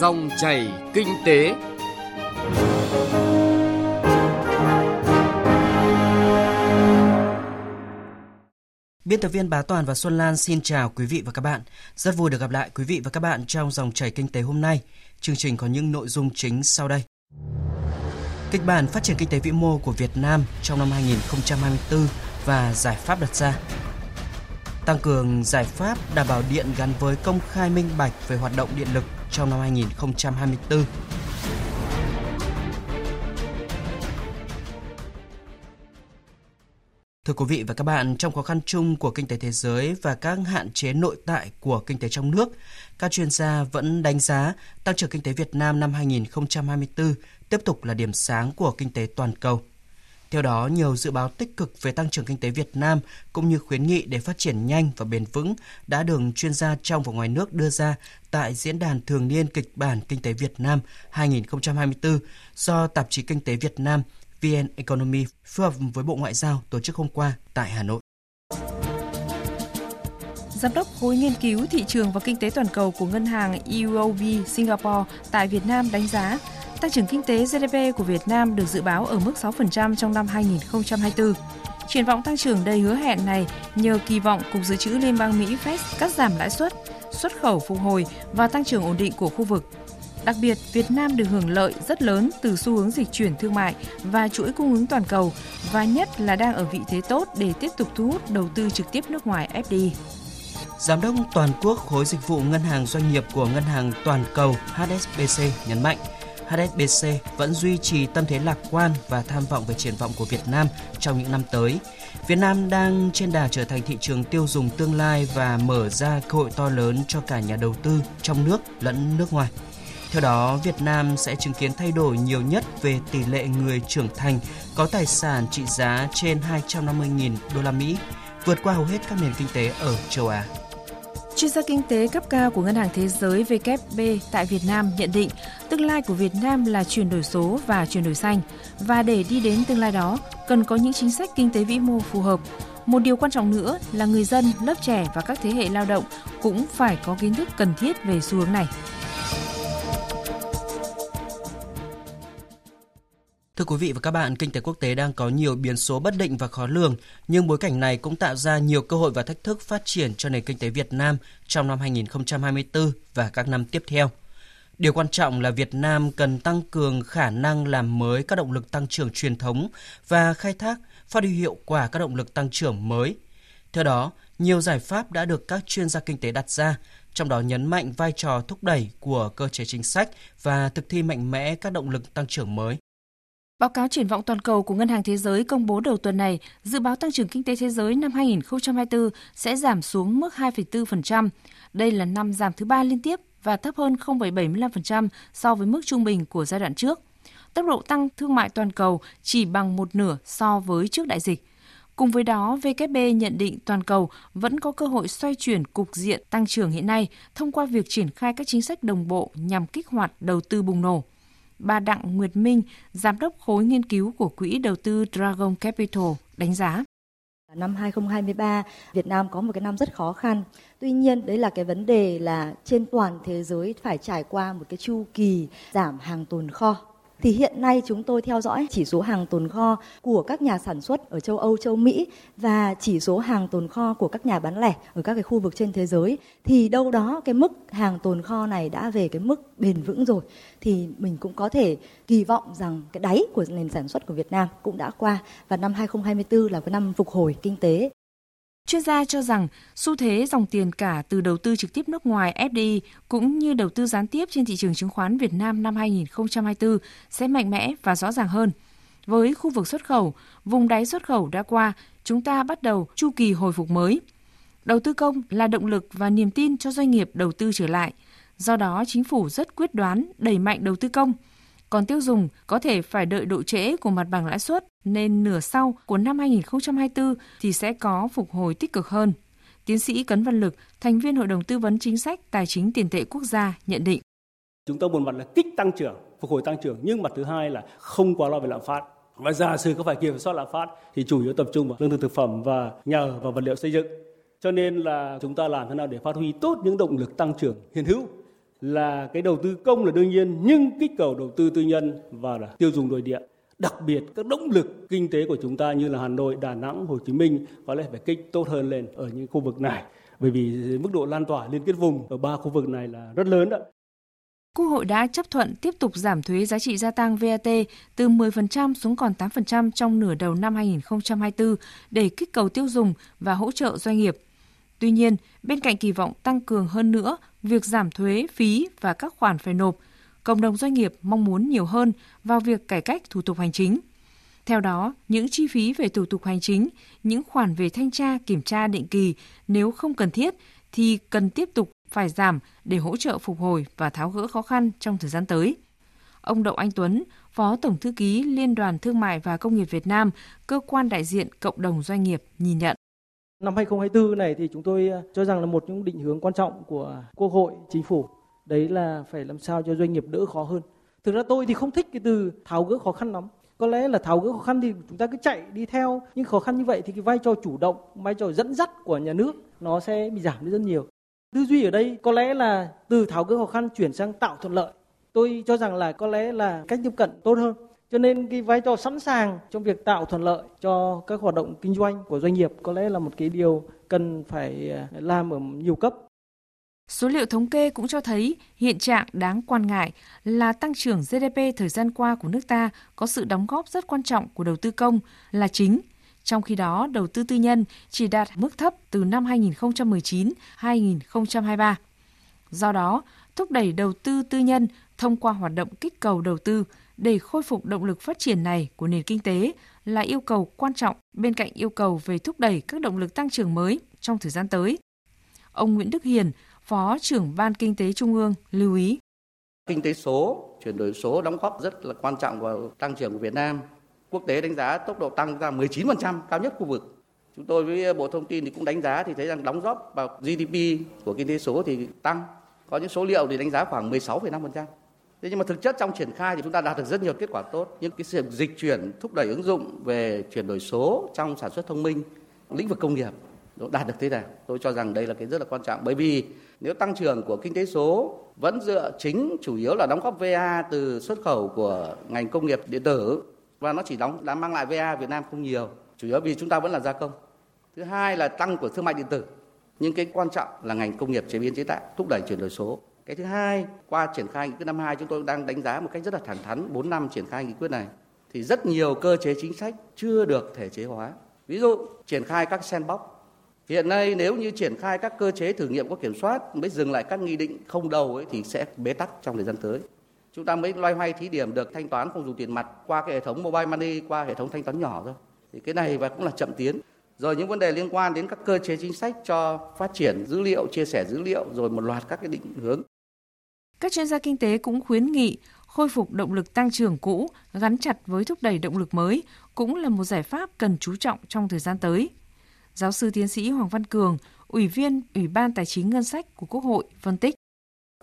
Dòng chảy kinh tế. Biên tập viên Bá Toàn và Xuân Lan xin chào quý vị và các bạn. Rất vui được gặp lại quý vị và các bạn trong dòng chảy kinh tế hôm nay. Chương trình có những nội dung chính sau đây. Kịch bản phát triển kinh tế vĩ mô của Việt Nam trong năm 2024 và giải pháp đặt ra. Tăng cường giải pháp đảm bảo điện gắn với công khai minh bạch về hoạt động điện lực trong năm 2024. Thưa quý vị và các bạn, trong khó khăn chung của kinh tế thế giới và các hạn chế nội tại của kinh tế trong nước, các chuyên gia vẫn đánh giá tăng trưởng kinh tế Việt Nam năm 2024 tiếp tục là điểm sáng của kinh tế toàn cầu. Theo đó, nhiều dự báo tích cực về tăng trưởng kinh tế Việt Nam cũng như khuyến nghị để phát triển nhanh và bền vững đã được chuyên gia trong và ngoài nước đưa ra tại diễn đàn thường niên kịch bản kinh tế Việt Nam 2024 do tạp chí Kinh tế Việt Nam VN Economy phối hợp với Bộ Ngoại giao tổ chức hôm qua tại Hà Nội. Giám đốc khối nghiên cứu thị trường và kinh tế toàn cầu của ngân hàng UOB Singapore tại Việt Nam đánh giá tăng trưởng kinh tế GDP của Việt Nam được dự báo ở mức 6% trong năm 2024. Triển vọng tăng trưởng đầy hứa hẹn này nhờ kỳ vọng Cục Dự trữ Liên bang Mỹ Fed cắt giảm lãi suất, xuất khẩu phục hồi và tăng trưởng ổn định của khu vực. Đặc biệt, Việt Nam được hưởng lợi rất lớn từ xu hướng dịch chuyển thương mại và chuỗi cung ứng toàn cầu và nhất là đang ở vị thế tốt để tiếp tục thu hút đầu tư trực tiếp nước ngoài FDI. Giám đốc toàn quốc khối dịch vụ ngân hàng doanh nghiệp của Ngân hàng Toàn cầu HSBC nhấn mạnh, HSBC vẫn duy trì tâm thế lạc quan và tham vọng về triển vọng của Việt Nam trong những năm tới. Việt Nam đang trên đà trở thành thị trường tiêu dùng tương lai và mở ra cơ hội to lớn cho cả nhà đầu tư trong nước lẫn nước ngoài. Theo đó, Việt Nam sẽ chứng kiến thay đổi nhiều nhất về tỷ lệ người trưởng thành có tài sản trị giá trên 250.000 đô la Mỹ, vượt qua hầu hết các nền kinh tế ở châu Á. Chuyên gia kinh tế cấp cao của Ngân hàng Thế giới WB tại Việt Nam nhận định tương lai của Việt Nam là chuyển đổi số và chuyển đổi xanh và để đi đến tương lai đó cần có những chính sách kinh tế vĩ mô phù hợp. Một điều quan trọng nữa là người dân, lớp trẻ và các thế hệ lao động cũng phải có kiến thức cần thiết về xu hướng này. Thưa quý vị và các bạn, kinh tế quốc tế đang có nhiều biến số bất định và khó lường, nhưng bối cảnh này cũng tạo ra nhiều cơ hội và thách thức phát triển cho nền kinh tế Việt Nam trong năm 2024 và các năm tiếp theo. Điều quan trọng là Việt Nam cần tăng cường khả năng làm mới các động lực tăng trưởng truyền thống và khai thác phát huy hiệu quả các động lực tăng trưởng mới. Theo đó, nhiều giải pháp đã được các chuyên gia kinh tế đặt ra, trong đó nhấn mạnh vai trò thúc đẩy của cơ chế chính sách và thực thi mạnh mẽ các động lực tăng trưởng mới. Báo cáo triển vọng toàn cầu của Ngân hàng Thế giới công bố đầu tuần này dự báo tăng trưởng kinh tế thế giới năm 2024 sẽ giảm xuống mức 2,4%. Đây là năm giảm thứ ba liên tiếp và thấp hơn 0,75% so với mức trung bình của giai đoạn trước. Tốc độ tăng thương mại toàn cầu chỉ bằng một nửa so với trước đại dịch. Cùng với đó, WB nhận định toàn cầu vẫn có cơ hội xoay chuyển cục diện tăng trưởng hiện nay thông qua việc triển khai các chính sách đồng bộ nhằm kích hoạt đầu tư bùng nổ bà Đặng Nguyệt Minh, giám đốc khối nghiên cứu của quỹ đầu tư Dragon Capital đánh giá. Năm 2023, Việt Nam có một cái năm rất khó khăn. Tuy nhiên, đấy là cái vấn đề là trên toàn thế giới phải trải qua một cái chu kỳ giảm hàng tồn kho thì hiện nay chúng tôi theo dõi chỉ số hàng tồn kho của các nhà sản xuất ở châu Âu, châu Mỹ và chỉ số hàng tồn kho của các nhà bán lẻ ở các cái khu vực trên thế giới. Thì đâu đó cái mức hàng tồn kho này đã về cái mức bền vững rồi. Thì mình cũng có thể kỳ vọng rằng cái đáy của nền sản xuất của Việt Nam cũng đã qua. Và năm 2024 là cái năm phục hồi kinh tế. Chuyên gia cho rằng xu thế dòng tiền cả từ đầu tư trực tiếp nước ngoài FDI cũng như đầu tư gián tiếp trên thị trường chứng khoán Việt Nam năm 2024 sẽ mạnh mẽ và rõ ràng hơn. Với khu vực xuất khẩu, vùng đáy xuất khẩu đã qua, chúng ta bắt đầu chu kỳ hồi phục mới. Đầu tư công là động lực và niềm tin cho doanh nghiệp đầu tư trở lại. Do đó, chính phủ rất quyết đoán đẩy mạnh đầu tư công – còn tiêu dùng có thể phải đợi độ trễ của mặt bằng lãi suất nên nửa sau của năm 2024 thì sẽ có phục hồi tích cực hơn. Tiến sĩ Cấn Văn Lực, thành viên Hội đồng Tư vấn Chính sách Tài chính Tiền tệ Quốc gia nhận định. Chúng ta một mặt là kích tăng trưởng, phục hồi tăng trưởng, nhưng mặt thứ hai là không quá lo về lạm phát. Và giả sử có phải kiểm soát lạm phát thì chủ yếu tập trung vào lương thực thực phẩm và nhà ở và vật liệu xây dựng. Cho nên là chúng ta làm thế nào để phát huy tốt những động lực tăng trưởng hiện hữu là cái đầu tư công là đương nhiên nhưng kích cầu đầu tư tư nhân và là tiêu dùng nội địa đặc biệt các động lực kinh tế của chúng ta như là Hà Nội, Đà Nẵng, Hồ Chí Minh có lẽ phải kích tốt hơn lên ở những khu vực này bởi vì mức độ lan tỏa liên kết vùng ở ba khu vực này là rất lớn đó. Quốc hội đã chấp thuận tiếp tục giảm thuế giá trị gia tăng VAT từ 10% xuống còn 8% trong nửa đầu năm 2024 để kích cầu tiêu dùng và hỗ trợ doanh nghiệp. Tuy nhiên, bên cạnh kỳ vọng tăng cường hơn nữa việc giảm thuế, phí và các khoản phải nộp, cộng đồng doanh nghiệp mong muốn nhiều hơn vào việc cải cách thủ tục hành chính. Theo đó, những chi phí về thủ tục hành chính, những khoản về thanh tra, kiểm tra định kỳ nếu không cần thiết thì cần tiếp tục phải giảm để hỗ trợ phục hồi và tháo gỡ khó khăn trong thời gian tới. Ông Đậu Anh Tuấn, Phó Tổng Thư ký Liên đoàn Thương mại và Công nghiệp Việt Nam, cơ quan đại diện cộng đồng doanh nghiệp nhìn nhận. Năm 2024 này thì chúng tôi ờ, cho rằng là một những định hướng quan trọng của Quốc hội, Chính phủ. Đấy là phải làm sao cho doanh nghiệp đỡ khó hơn. Thực ra tôi thì không thích cái từ tháo gỡ khó khăn lắm. Có lẽ là tháo gỡ khó khăn thì chúng ta cứ chạy đi theo. Nhưng khó khăn như vậy thì cái vai trò chủ động, vai trò dẫn dắt của nhà nước nó sẽ bị giảm đi rất nhiều. Tư duy ở đây có lẽ là từ tháo gỡ khó khăn chuyển sang tạo thuận lợi. Tôi cho rằng là có lẽ là cách tiếp cận tốt hơn. Cho nên cái vai trò sẵn sàng trong việc tạo thuận lợi cho các hoạt động kinh doanh của doanh nghiệp có lẽ là một cái điều cần phải à, làm ở nhiều cấp. Số liệu thống kê cũng cho thấy hiện trạng đáng quan ngại là tăng trưởng GDP thời gian qua của nước ta có sự đóng góp rất quan trọng của đầu tư công là chính. Trong khi đó, đầu tư tư nhân chỉ đạt mức thấp từ năm 2019-2023. Do đó, thúc đẩy đầu tư tư nhân thông qua hoạt động kích cầu đầu tư để khôi phục động lực phát triển này của nền kinh tế là yêu cầu quan trọng bên cạnh yêu cầu về thúc đẩy các động lực tăng trưởng mới trong thời gian tới. Ông Nguyễn Đức Hiền, Phó trưởng Ban Kinh tế Trung ương lưu ý. Kinh tế số, chuyển đổi số đóng góp rất là quan trọng vào tăng trưởng của Việt Nam. Quốc tế đánh giá tốc độ tăng ra 19%, cao nhất khu vực. Chúng tôi với Bộ Thông tin thì cũng đánh giá thì thấy rằng đóng góp vào GDP của kinh tế số thì tăng. Có những số liệu thì đánh giá khoảng 16,5%. Thế nhưng mà thực chất trong triển khai thì chúng ta đạt được rất nhiều kết quả tốt. những cái sự dịch chuyển thúc đẩy ứng dụng về chuyển đổi số trong sản xuất thông minh, lĩnh vực công nghiệp đạt được thế nào? Tôi cho rằng đây là cái rất là quan trọng bởi vì nếu tăng trưởng của kinh tế số vẫn dựa chính chủ yếu là đóng góp VA từ xuất khẩu của ngành công nghiệp điện tử và nó chỉ đóng đã mang lại VA Việt Nam không nhiều, chủ yếu vì chúng ta vẫn là gia công. Thứ hai là tăng của thương mại điện tử. Nhưng cái quan trọng là ngành công nghiệp chế biến chế tạo thúc đẩy chuyển đổi số. Cái thứ hai, qua triển khai nghị quyết năm 2 chúng tôi đang đánh giá một cách rất là thẳng thắn 4 năm triển khai nghị quyết này thì rất nhiều cơ chế chính sách chưa được thể chế hóa. Ví dụ triển khai các sandbox Hiện nay nếu như triển khai các cơ chế thử nghiệm có kiểm soát mới dừng lại các nghị định không đầu ấy thì sẽ bế tắc trong thời gian tới. Chúng ta mới loay hoay thí điểm được thanh toán không dùng tiền mặt qua cái hệ thống mobile money, qua hệ thống thanh toán nhỏ thôi. Thì cái này và cũng là chậm tiến. Rồi những vấn đề liên quan đến các cơ chế chính sách cho phát triển dữ liệu, chia sẻ dữ liệu rồi một loạt các cái định hướng. Các chuyên gia kinh tế cũng khuyến nghị khôi phục động lực tăng trưởng cũ gắn chặt với thúc đẩy động lực mới cũng là một giải pháp cần chú trọng trong thời gian tới. Giáo sư tiến sĩ Hoàng Văn Cường, Ủy viên Ủy ban Tài chính Ngân sách của Quốc hội phân tích.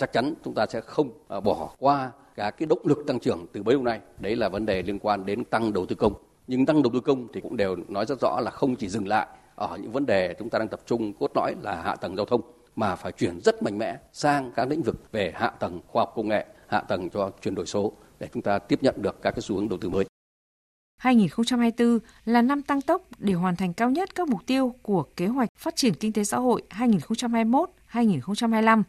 Chắc chắn chúng ta sẽ không à, bỏ qua cả cái động lực tăng trưởng từ bấy lâu nay. Đấy là vấn đề liên quan đến tăng đầu tư công. Nhưng tăng đầu tư công thì cũng đều nói rất rõ là không chỉ dừng lại ở những vấn đề chúng ta đang tập trung cốt lõi là hạ tầng giao thông mà phải chuyển rất mạnh mẽ sang các lĩnh vực về hạ tầng khoa học công nghệ, hạ tầng cho chuyển đổi số để chúng ta tiếp nhận được các cái xu hướng đầu tư mới. 2024 là năm tăng tốc để hoàn thành cao nhất các mục tiêu của kế hoạch phát triển kinh tế xã hội 2021-2025,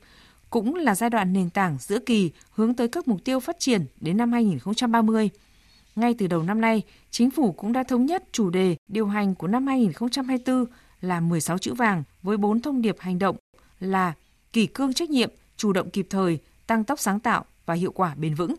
cũng là giai đoạn nền tảng giữa kỳ hướng tới các mục tiêu phát triển đến năm 2030. Ngay từ đầu năm nay, chính phủ cũng đã thống nhất chủ đề điều hành của năm 2024 là 16 chữ vàng với 4 thông điệp hành động là kỷ cương trách nhiệm, chủ động kịp thời, tăng tốc sáng tạo và hiệu quả bền vững.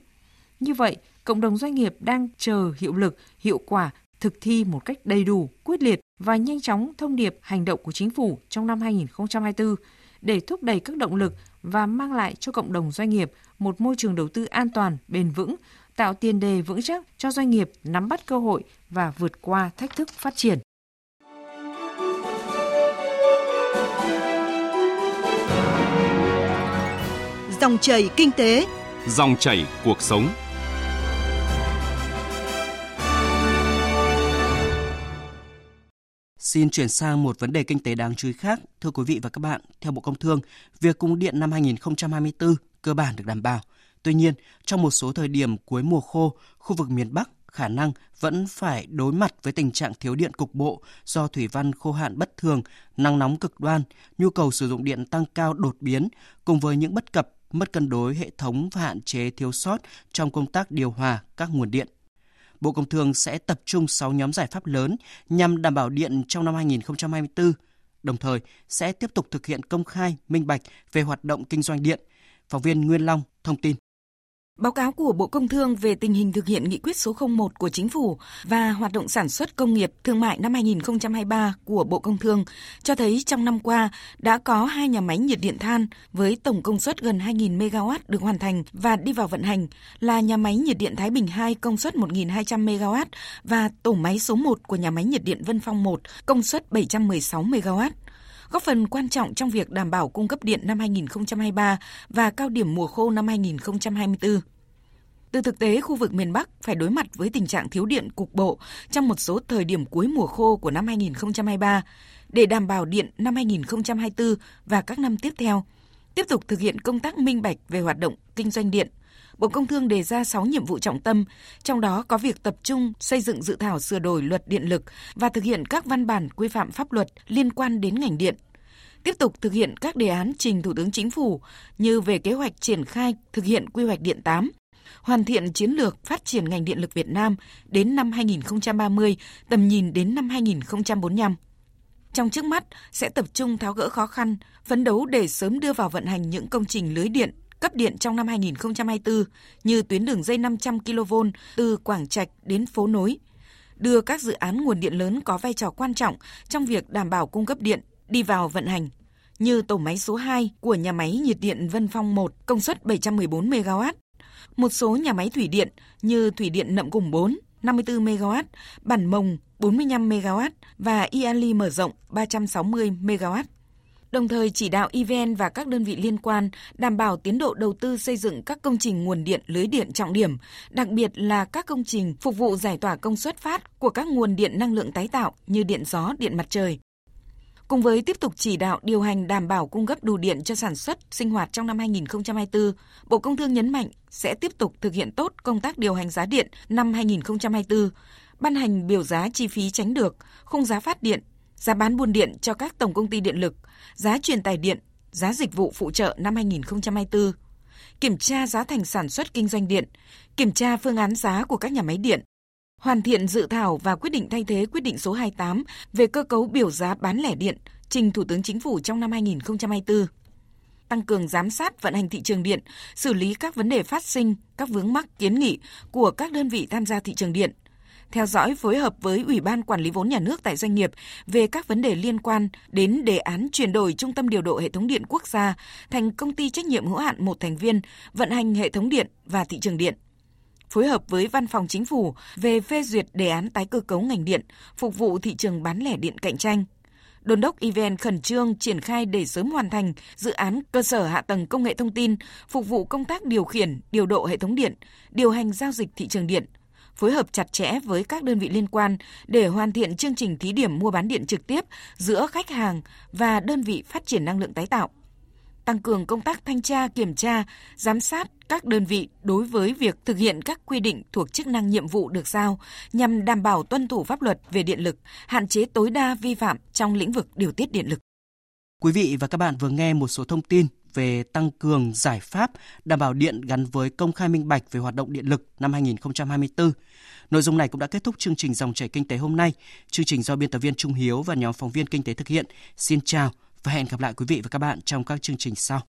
Như vậy, cộng đồng doanh nghiệp đang chờ hiệu lực, hiệu quả thực thi một cách đầy đủ, quyết liệt và nhanh chóng thông điệp hành động của chính phủ trong năm 2024 để thúc đẩy các động lực và mang lại cho cộng đồng doanh nghiệp một môi trường đầu tư an toàn, bền vững, tạo tiền đề vững chắc cho doanh nghiệp nắm bắt cơ hội và vượt qua thách thức phát triển. Dòng chảy kinh tế, dòng chảy cuộc sống. Xin chuyển sang một vấn đề kinh tế đáng chú ý khác. Thưa quý vị và các bạn, theo Bộ Công Thương, việc cung điện năm 2024 cơ bản được đảm bảo. Tuy nhiên, trong một số thời điểm cuối mùa khô, khu vực miền Bắc khả năng vẫn phải đối mặt với tình trạng thiếu điện cục bộ do thủy văn khô hạn bất thường, nắng nóng cực đoan, nhu cầu sử dụng điện tăng cao đột biến cùng với những bất cập mất cân đối hệ thống và hạn chế thiếu sót trong công tác điều hòa các nguồn điện. Bộ Công Thương sẽ tập trung 6 nhóm giải pháp lớn nhằm đảm bảo điện trong năm 2024, đồng thời sẽ tiếp tục thực hiện công khai, minh bạch về hoạt động kinh doanh điện. Phóng viên Nguyên Long thông tin. Báo cáo của Bộ Công Thương về tình hình thực hiện nghị quyết số 01 của Chính phủ và hoạt động sản xuất công nghiệp thương mại năm 2023 của Bộ Công Thương cho thấy trong năm qua đã có hai nhà máy nhiệt điện than với tổng công suất gần 2.000 MW được hoàn thành và đi vào vận hành, là nhà máy nhiệt điện Thái Bình 2 công suất 1.200 MW và tổ máy số 1 của nhà máy nhiệt điện Vân Phong 1 công suất 716 MW góp phần quan trọng trong việc đảm bảo cung cấp điện năm 2023 và cao điểm mùa khô năm 2024. Từ thực tế, khu vực miền Bắc phải đối mặt với tình trạng thiếu điện cục bộ trong một số thời điểm cuối mùa khô của năm 2023 để đảm bảo điện năm 2024 và các năm tiếp theo. Tiếp tục thực hiện công tác minh bạch về hoạt động kinh doanh điện. Bộ Công Thương đề ra 6 nhiệm vụ trọng tâm, trong đó có việc tập trung xây dựng dự thảo sửa đổi luật điện lực và thực hiện các văn bản quy phạm pháp luật liên quan đến ngành điện tiếp tục thực hiện các đề án trình Thủ tướng Chính phủ như về kế hoạch triển khai thực hiện quy hoạch điện 8, hoàn thiện chiến lược phát triển ngành điện lực Việt Nam đến năm 2030, tầm nhìn đến năm 2045. Trong trước mắt sẽ tập trung tháo gỡ khó khăn, phấn đấu để sớm đưa vào vận hành những công trình lưới điện cấp điện trong năm 2024 như tuyến đường dây 500 kV từ Quảng Trạch đến phố nối, đưa các dự án nguồn điện lớn có vai trò quan trọng trong việc đảm bảo cung cấp điện đi vào vận hành như tổ máy số 2 của nhà máy nhiệt điện Vân Phong 1 công suất 714 MW, một số nhà máy thủy điện như thủy điện Nậm Cùng 4 54 MW, Bản Mồng 45 MW và Iali mở rộng 360 MW. Đồng thời chỉ đạo EVN và các đơn vị liên quan đảm bảo tiến độ đầu tư xây dựng các công trình nguồn điện lưới điện trọng điểm, đặc biệt là các công trình phục vụ giải tỏa công suất phát của các nguồn điện năng lượng tái tạo như điện gió, điện mặt trời. Cùng với tiếp tục chỉ đạo điều hành đảm bảo cung cấp đủ điện cho sản xuất, sinh hoạt trong năm 2024, Bộ Công Thương nhấn mạnh sẽ tiếp tục thực hiện tốt công tác điều hành giá điện năm 2024, ban hành biểu giá chi phí tránh được, khung giá phát điện, giá bán buôn điện cho các tổng công ty điện lực, giá truyền tải điện, giá dịch vụ phụ trợ năm 2024, kiểm tra giá thành sản xuất kinh doanh điện, kiểm tra phương án giá của các nhà máy điện, hoàn thiện dự thảo và quyết định thay thế quyết định số 28 về cơ cấu biểu giá bán lẻ điện trình Thủ tướng Chính phủ trong năm 2024 tăng cường giám sát vận hành thị trường điện, xử lý các vấn đề phát sinh, các vướng mắc kiến nghị của các đơn vị tham gia thị trường điện, theo dõi phối hợp với Ủy ban Quản lý vốn nhà nước tại doanh nghiệp về các vấn đề liên quan đến đề án chuyển đổi Trung tâm điều độ hệ thống điện quốc gia thành công ty trách nhiệm hữu hạn một thành viên vận hành hệ thống điện và thị trường điện phối hợp với Văn phòng Chính phủ về phê duyệt đề án tái cơ cấu ngành điện, phục vụ thị trường bán lẻ điện cạnh tranh. Đôn đốc EVN khẩn trương triển khai để sớm hoàn thành dự án cơ sở hạ tầng công nghệ thông tin, phục vụ công tác điều khiển, điều độ hệ thống điện, điều hành giao dịch thị trường điện, phối hợp chặt chẽ với các đơn vị liên quan để hoàn thiện chương trình thí điểm mua bán điện trực tiếp giữa khách hàng và đơn vị phát triển năng lượng tái tạo tăng cường công tác thanh tra, kiểm tra, giám sát các đơn vị đối với việc thực hiện các quy định thuộc chức năng nhiệm vụ được giao nhằm đảm bảo tuân thủ pháp luật về điện lực, hạn chế tối đa vi phạm trong lĩnh vực điều tiết điện lực. Quý vị và các bạn vừa nghe một số thông tin về tăng cường giải pháp đảm bảo điện gắn với công khai minh bạch về hoạt động điện lực năm 2024. Nội dung này cũng đã kết thúc chương trình dòng chảy kinh tế hôm nay. Chương trình do biên tập viên Trung Hiếu và nhóm phóng viên kinh tế thực hiện. Xin chào và hẹn gặp lại quý vị và các bạn trong các chương trình sau.